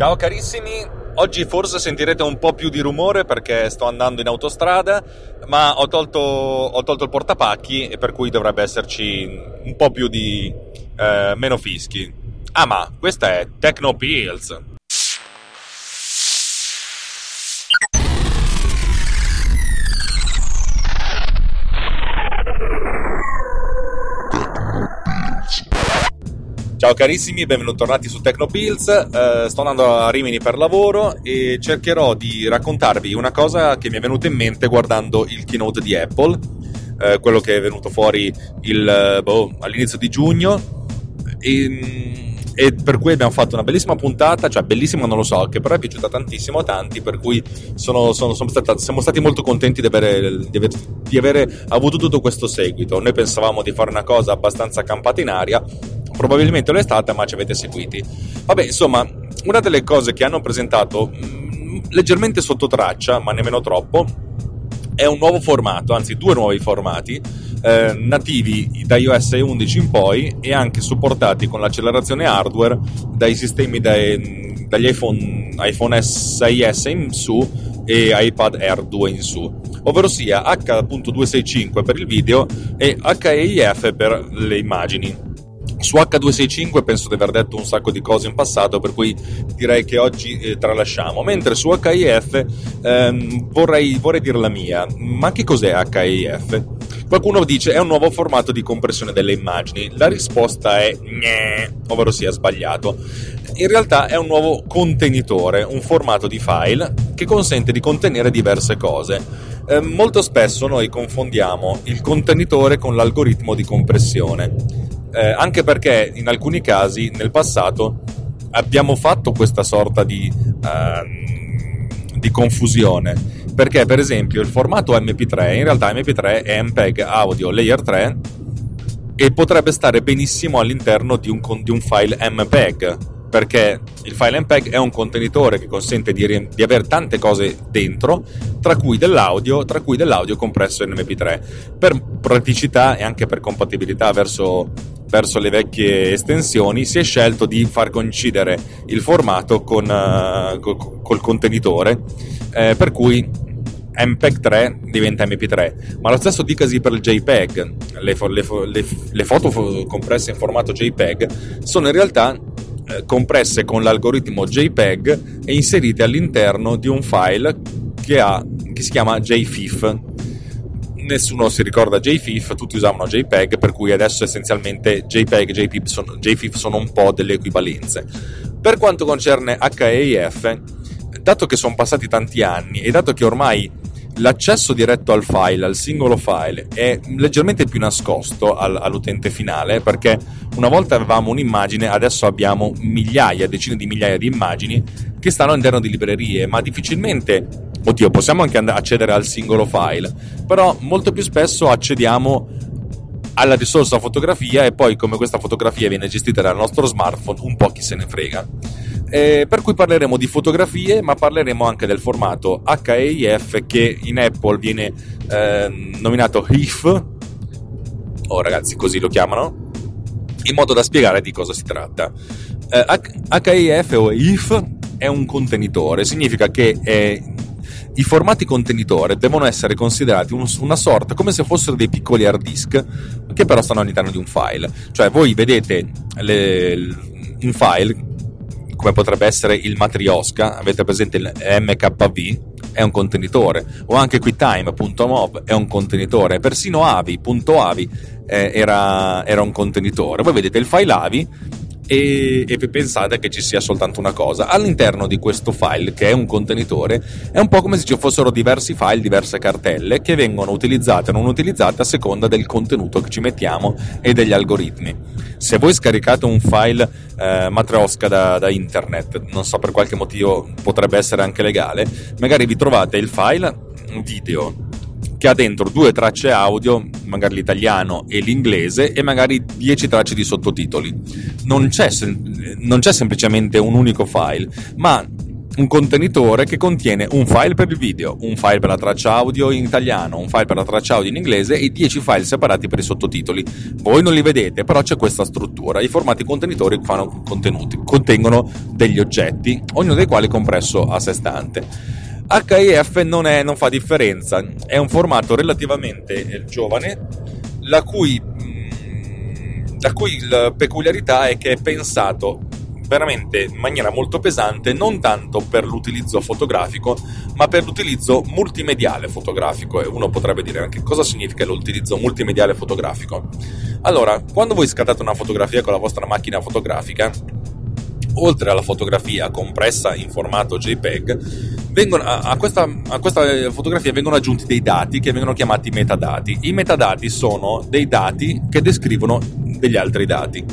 Ciao carissimi, oggi forse sentirete un po' più di rumore perché sto andando in autostrada, ma ho tolto, ho tolto il portapacchi e per cui dovrebbe esserci un po' più di eh, meno fischi. Ah ma questa è Techno Pills. Ciao carissimi, bentornati su Tecnopills. Eh, sto andando a Rimini per lavoro e cercherò di raccontarvi una cosa che mi è venuta in mente guardando il keynote di Apple, eh, quello che è venuto fuori il, boh, all'inizio di giugno. E, e, per cui abbiamo fatto una bellissima puntata, cioè bellissima non lo so, che però è piaciuta tantissimo a tanti, per cui sono, sono, sono stata, siamo stati molto contenti di avere, di, aver, di avere avuto tutto questo seguito. Noi pensavamo di fare una cosa abbastanza campata in aria, probabilmente lo è stata, ma ci avete seguiti. Vabbè, insomma, una delle cose che hanno presentato mh, mm, leggermente sotto traccia, ma nemmeno troppo, è un nuovo formato, anzi due nuovi formati eh, nativi da iOS 11 in poi e anche supportati con l'accelerazione hardware dai sistemi dai, dagli iPhone, iPhone 6S in su e iPad Air 2 in su, ovvero sia H.265 per il video e HEIF per le immagini. Su H265 penso di aver detto un sacco di cose in passato, per cui direi che oggi eh, tralasciamo. Mentre su HIF ehm, vorrei, vorrei dire la mia. Ma che cos'è HIF? Qualcuno dice è un nuovo formato di compressione delle immagini. La risposta è gne, ovvero sia sbagliato. In realtà è un nuovo contenitore, un formato di file che consente di contenere diverse cose. Eh, molto spesso noi confondiamo il contenitore con l'algoritmo di compressione eh, anche perché in alcuni casi nel passato abbiamo fatto questa sorta di, uh, di confusione perché per esempio il formato MP3 in realtà MP3 è MPEG audio layer 3 e potrebbe stare benissimo all'interno di un, di un file MPEG perché il file MPEG è un contenitore che consente di, di, avere tante cose dentro, tra cui tra cui dell'audio compresso in MP3. Per praticità e anche per compatibilità verso verso le vecchie estensioni, si è scelto di far coincidere il formato con, uh, col contenitore, eh, per cui MPEG 3 diventa MP3, ma lo stesso dicasi per il JPEG. Le, fo- le, fo- le, le foto fo- compresse in formato JPEG sono in realtà eh, compresse con l'algoritmo JPEG e inserite all'interno di un file che, ha, che si chiama JFIF nessuno si ricorda JFIF, tutti usavano JPEG, per cui adesso essenzialmente JPEG e JFIF sono un po' delle equivalenze. Per quanto concerne HEIF, dato che sono passati tanti anni e dato che ormai l'accesso diretto al file, al singolo file, è leggermente più nascosto al, all'utente finale perché una volta avevamo un'immagine, adesso abbiamo migliaia, decine di migliaia di immagini che stanno all'interno di librerie, ma difficilmente Oddio, possiamo anche accedere al singolo file, però molto più spesso accediamo alla risorsa fotografia e poi come questa fotografia viene gestita dal nostro smartphone, un po' chi se ne frega. Eh, per cui parleremo di fotografie, ma parleremo anche del formato HEIF che in Apple viene eh, nominato HIF, oh ragazzi così lo chiamano, in modo da spiegare di cosa si tratta. Eh, HEIF o HIF è un contenitore, significa che è i formati contenitore devono essere considerati un, una sorta come se fossero dei piccoli hard disk che però stanno all'interno di un file. Cioè voi vedete le, un file come potrebbe essere il Matrioska, avete presente il MKV, è un contenitore, o anche QuickTime.mov è un contenitore, persino avi.avi eh, era, era un contenitore. Voi vedete il file avi e, e pensate che ci sia soltanto una cosa. All'interno di questo file, che è un contenitore, è un po' come se ci fossero diversi file, diverse cartelle che vengono utilizzate o non utilizzate a seconda del contenuto che ci mettiamo e degli algoritmi. Se voi scaricate un file eh, matrosca da, da internet, non so per qualche motivo potrebbe essere anche legale, magari vi trovate il file video che ha dentro due tracce audio, magari l'italiano e l'inglese, e magari dieci tracce di sottotitoli. Non c'è, non c'è semplicemente un unico file, ma un contenitore che contiene un file per il video, un file per la traccia audio in italiano, un file per la traccia audio in inglese e 10 file separati per i sottotitoli. Voi non li vedete, però c'è questa struttura. I formati contenitori contengono degli oggetti, ognuno dei quali compresso a sé stante. HIF non, è, non fa differenza, è un formato relativamente giovane, la cui, mm, la cui peculiarità è che è pensato veramente in maniera molto pesante, non tanto per l'utilizzo fotografico, ma per l'utilizzo multimediale fotografico. E uno potrebbe dire anche cosa significa l'utilizzo multimediale fotografico. Allora, quando voi scattate una fotografia con la vostra macchina fotografica, oltre alla fotografia compressa in formato JPEG, vengono, a, questa, a, questa, fotografia vengono aggiunti dei dati che vengono chiamati metadati. I metadati sono dei dati che descrivono degli altri dati.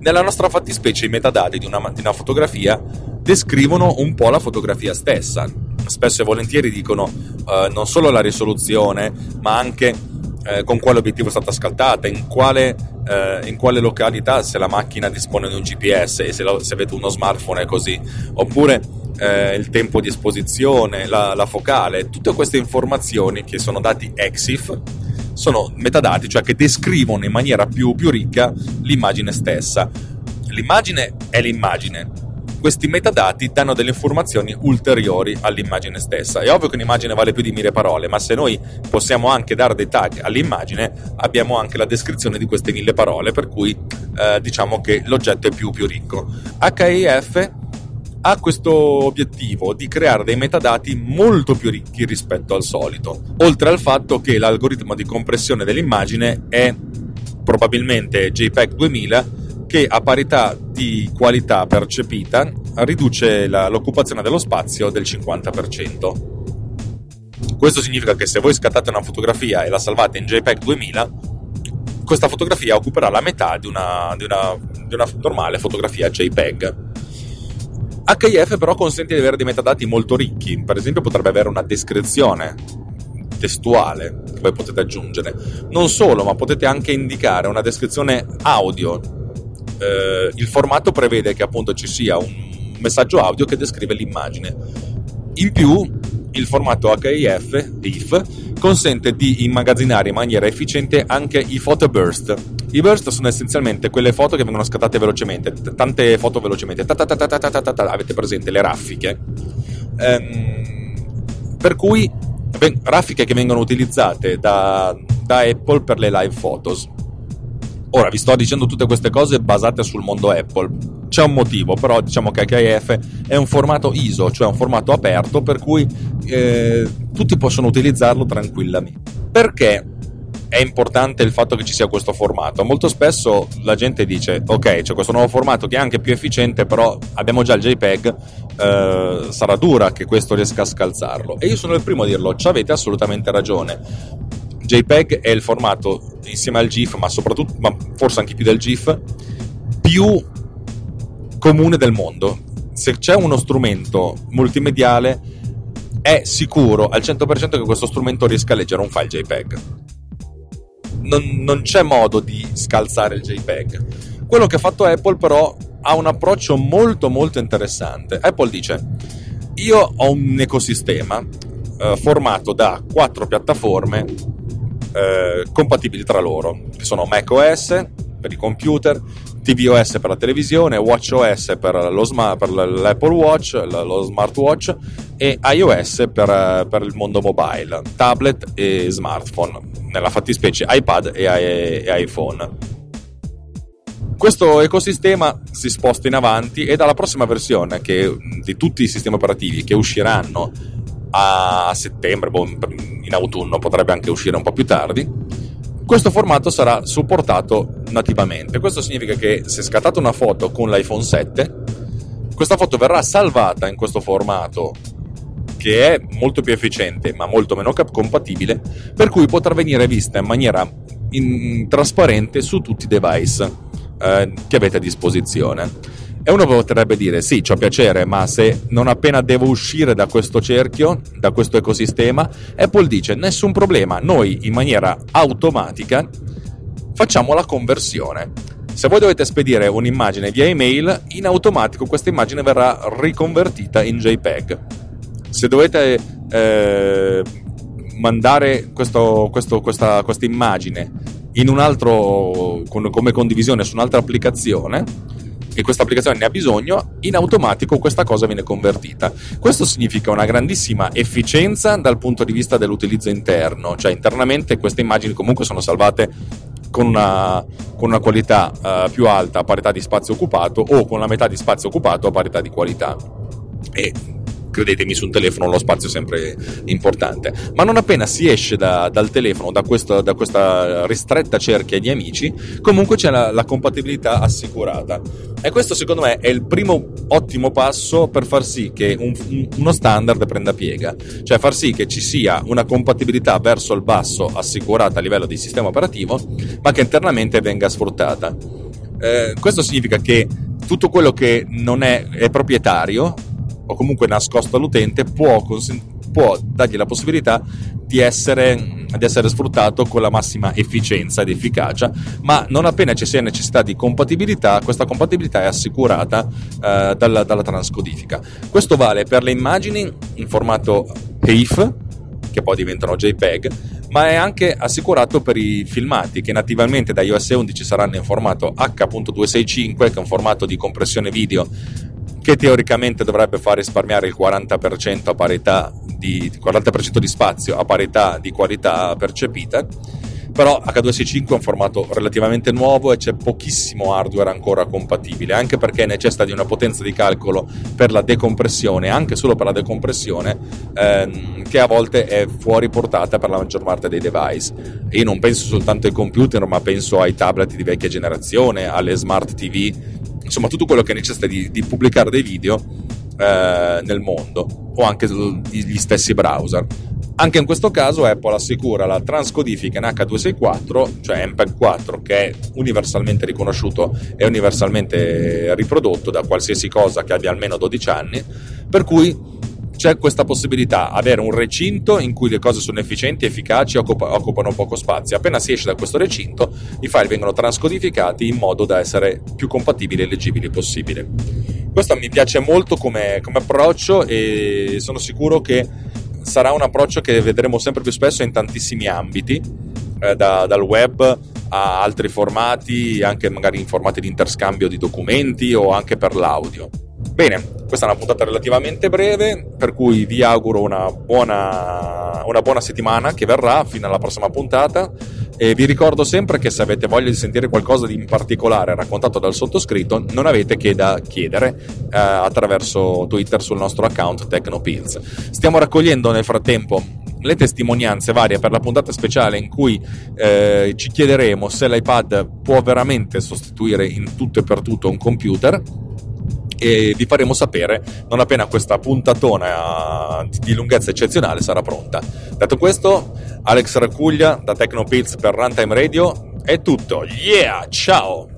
Nella nostra fattispecie i metadati di una, di una fotografia descrivono un po' la fotografia stessa. Spesso e volentieri dicono eh, non solo la risoluzione, ma anche eh, con quale obiettivo è stata scattata, in quale, eh, in quale, località, se la macchina dispone di un GPS e se, lo, se avete uno smartphone è così, oppure eh, il tempo di esposizione, la, la, focale, tutte queste informazioni che sono dati EXIF sono metadati, cioè che descrivono in maniera più, più ricca l'immagine stessa. L'immagine è l'immagine, questi metadati danno delle informazioni ulteriori all'immagine stessa. È ovvio che un'immagine vale più di mille parole, ma se noi possiamo anche dare dei tag all'immagine, abbiamo anche la descrizione di queste mille parole, per cui eh, diciamo che l'oggetto è più, più ricco. HIF ha questo obiettivo di creare dei metadati molto più ricchi rispetto al solito, oltre al fatto che l'algoritmo di compressione dell'immagine è probabilmente JPEG 2000 che a parità di qualità percepita riduce la, l'occupazione dello spazio del 50%. Questo significa che se voi scattate una fotografia e la salvate in JPEG 2000, questa fotografia occuperà la metà di una, di una, di una normale fotografia JPEG. HIF però consente di avere dei metadati molto ricchi, per esempio potrebbe avere una descrizione testuale che voi potete aggiungere. Non solo, ma potete anche indicare una descrizione audio. Eh, il formato prevede che appunto ci sia un messaggio audio che descrive l'immagine. In più, il formato HIF, IF, consente di immagazzinare in maniera efficiente anche i photo burst, i burst sono essenzialmente quelle foto che vengono scattate velocemente, t- tante foto velocemente. Avete presente le raffiche? Ehm, per cui ven- raffiche che vengono utilizzate da, da Apple per le live photos. Ora vi sto dicendo tutte queste cose basate sul mondo Apple. C'è un motivo, però diciamo che HIF è un formato ISO, cioè un formato aperto per cui eh, tutti possono utilizzarlo tranquillamente. Perché è importante il fatto che ci sia questo formato. Molto spesso la gente dice: Ok, c'è questo nuovo formato che è anche più efficiente, però abbiamo già il JPEG, eh, sarà dura che questo riesca a scalzarlo. E io sono il primo a dirlo, ci avete assolutamente ragione. JPEG è il formato insieme al GIF, ma soprattutto, ma forse anche più del GIF, più comune del mondo. Se c'è uno strumento multimediale, è sicuro al 100% che questo strumento riesca a leggere un file JPEG non, non c'è modo di scalzare il JPEG. Quello che ha fatto Apple però ha un approccio molto molto interessante. Apple dice, io ho un ecosistema eh, formato da quattro piattaforme eh, compatibili tra loro, che sono macOS per i computer, tvOS per la televisione, watchOS per, lo sma- per l'Apple Watch, lo smartwatch e iOS per, per il mondo mobile, tablet e smartphone nella fattispecie iPad e, e iPhone. Questo ecosistema si sposta in avanti e dalla prossima versione che, di tutti i sistemi operativi che usciranno a settembre, boh, in autunno potrebbe anche uscire un po' più tardi, questo formato sarà supportato nativamente. Questo significa che se scattate una foto con l'iPhone 7, questa foto verrà salvata in questo formato che è molto più efficiente ma molto meno compatibile, per cui potrà venire vista in maniera in, trasparente su tutti i device eh, che avete a disposizione. E uno potrebbe dire: Sì, ci ho piacere, ma se non appena devo uscire da questo cerchio, da questo ecosistema, Apple dice: Nessun problema, noi in maniera automatica facciamo la conversione. Se voi dovete spedire un'immagine via email, in automatico questa immagine verrà riconvertita in JPEG. Se dovete eh, mandare questo, questo, questa, questa immagine in un altro, come condivisione su un'altra applicazione, e questa applicazione ne ha bisogno, in automatico questa cosa viene convertita. Questo significa una grandissima efficienza dal punto di vista dell'utilizzo interno, cioè internamente queste immagini comunque sono salvate con una, con una qualità uh, più alta a parità di spazio occupato o con la metà di spazio occupato a parità di qualità. E credetemi su un telefono lo spazio è sempre importante. Ma non appena si esce da, dal telefono da, questo, da, questa ristretta cerchia di amici comunque c'è la, la compatibilità assicurata. E questo secondo me è il primo ottimo passo per far sì che un, uno standard prenda piega. Cioè far sì che ci sia una compatibilità verso il basso assicurata a livello di sistema operativo ma che internamente venga sfruttata. Eh, questo significa che tutto quello che non è, è proprietario o comunque nascosto all'utente può, consent- può dargli la possibilità di essere, di essere, sfruttato con la massima efficienza ed efficacia, ma non appena ci sia necessità di compatibilità, questa compatibilità è assicurata eh, dalla, dalla transcodifica. Questo vale per le immagini in formato PAIF, che poi diventano JPEG, ma è anche assicurato per i filmati che nativamente da iOS 11 saranno in formato H.265, che è un formato di compressione video che teoricamente dovrebbe far risparmiare il 40% a parità di, 40% di spazio a parità di qualità percepita però H265 è un formato relativamente nuovo e c'è pochissimo hardware ancora compatibile, anche perché necessita di una potenza di calcolo per la decompressione, anche solo per la decompressione, ehm, che a volte è fuori portata per la maggior parte dei device. io non penso soltanto ai computer, ma penso ai tablet di vecchia generazione, alle smart TV, insomma tutto quello che necessita di, di pubblicare dei video eh, nel mondo o anche gli stessi browser. Anche in questo caso Apple assicura la transcodifica in H264, cioè MPEG 4, che è universalmente riconosciuto e universalmente riprodotto da qualsiasi cosa che abbia almeno 12 anni, per cui c'è questa possibilità, avere un recinto in cui le cose sono efficienti, efficaci, occupa, occupano poco spazio. Appena si esce da questo recinto, i file vengono transcodificati in modo da essere più compatibili e leggibili possibile. Questo mi piace molto come, come approccio e sono sicuro che sarà un approccio che vedremo sempre più spesso in tantissimi ambiti, eh, da, dal web a altri formati, anche magari in formati di interscambio di documenti o anche per l'audio. Bene, questa è una puntata relativamente breve, per cui vi auguro una buona, una buona settimana che verrà fino alla prossima puntata e vi ricordo sempre che se avete voglia di sentire qualcosa di in particolare raccontato dal sottoscritto, non avete che da chiedere eh, attraverso Twitter sul nostro account TechnoPills. Stiamo raccogliendo nel frattempo le testimonianze varie per la puntata speciale in cui eh, ci chiederemo se l'iPad può veramente sostituire in tutto e per tutto un computer e vi faremo sapere non appena questa puntatona eh, di lunghezza eccezionale sarà pronta. Detto questo, Alex Raccuglia da Tecnopills per Runtime Radio è tutto. Yeah, ciao!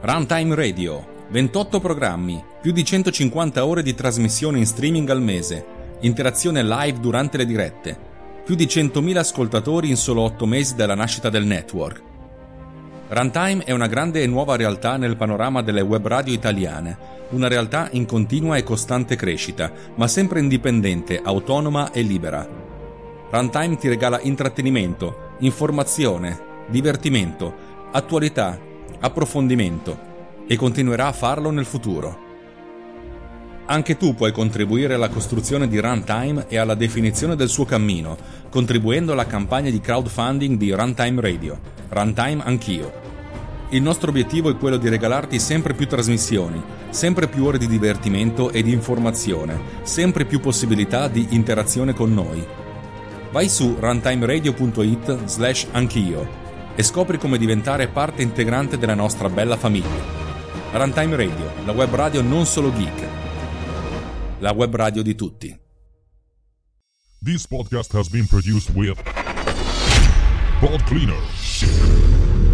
Runtime Radio 28 programmi, più di 150 ore di trasmissione in streaming al mese, interazione live durante le dirette, più di 100.000 ascoltatori in solo 8 mesi dalla nascita del network. Runtime è una grande e nuova realtà nel panorama delle web radio italiane, una realtà in continua e costante crescita, ma sempre indipendente, autonoma e libera. Runtime ti regala intrattenimento, informazione, divertimento, attualità, approfondimento e continuerà a farlo nel futuro. Anche tu puoi contribuire alla costruzione di Runtime e alla definizione del suo cammino, contribuendo alla campagna di crowdfunding di Runtime Radio. Runtime Anch'io. Il nostro obiettivo è quello di regalarti sempre più trasmissioni, sempre più ore di divertimento e di informazione, sempre più possibilità di interazione con noi. Vai su runtimeradio.it slash anch'io e scopri come diventare parte integrante della nostra bella famiglia. Runtime Radio, la web radio non solo geek, la web radio di tutti. This podcast has been produced with Cleaner.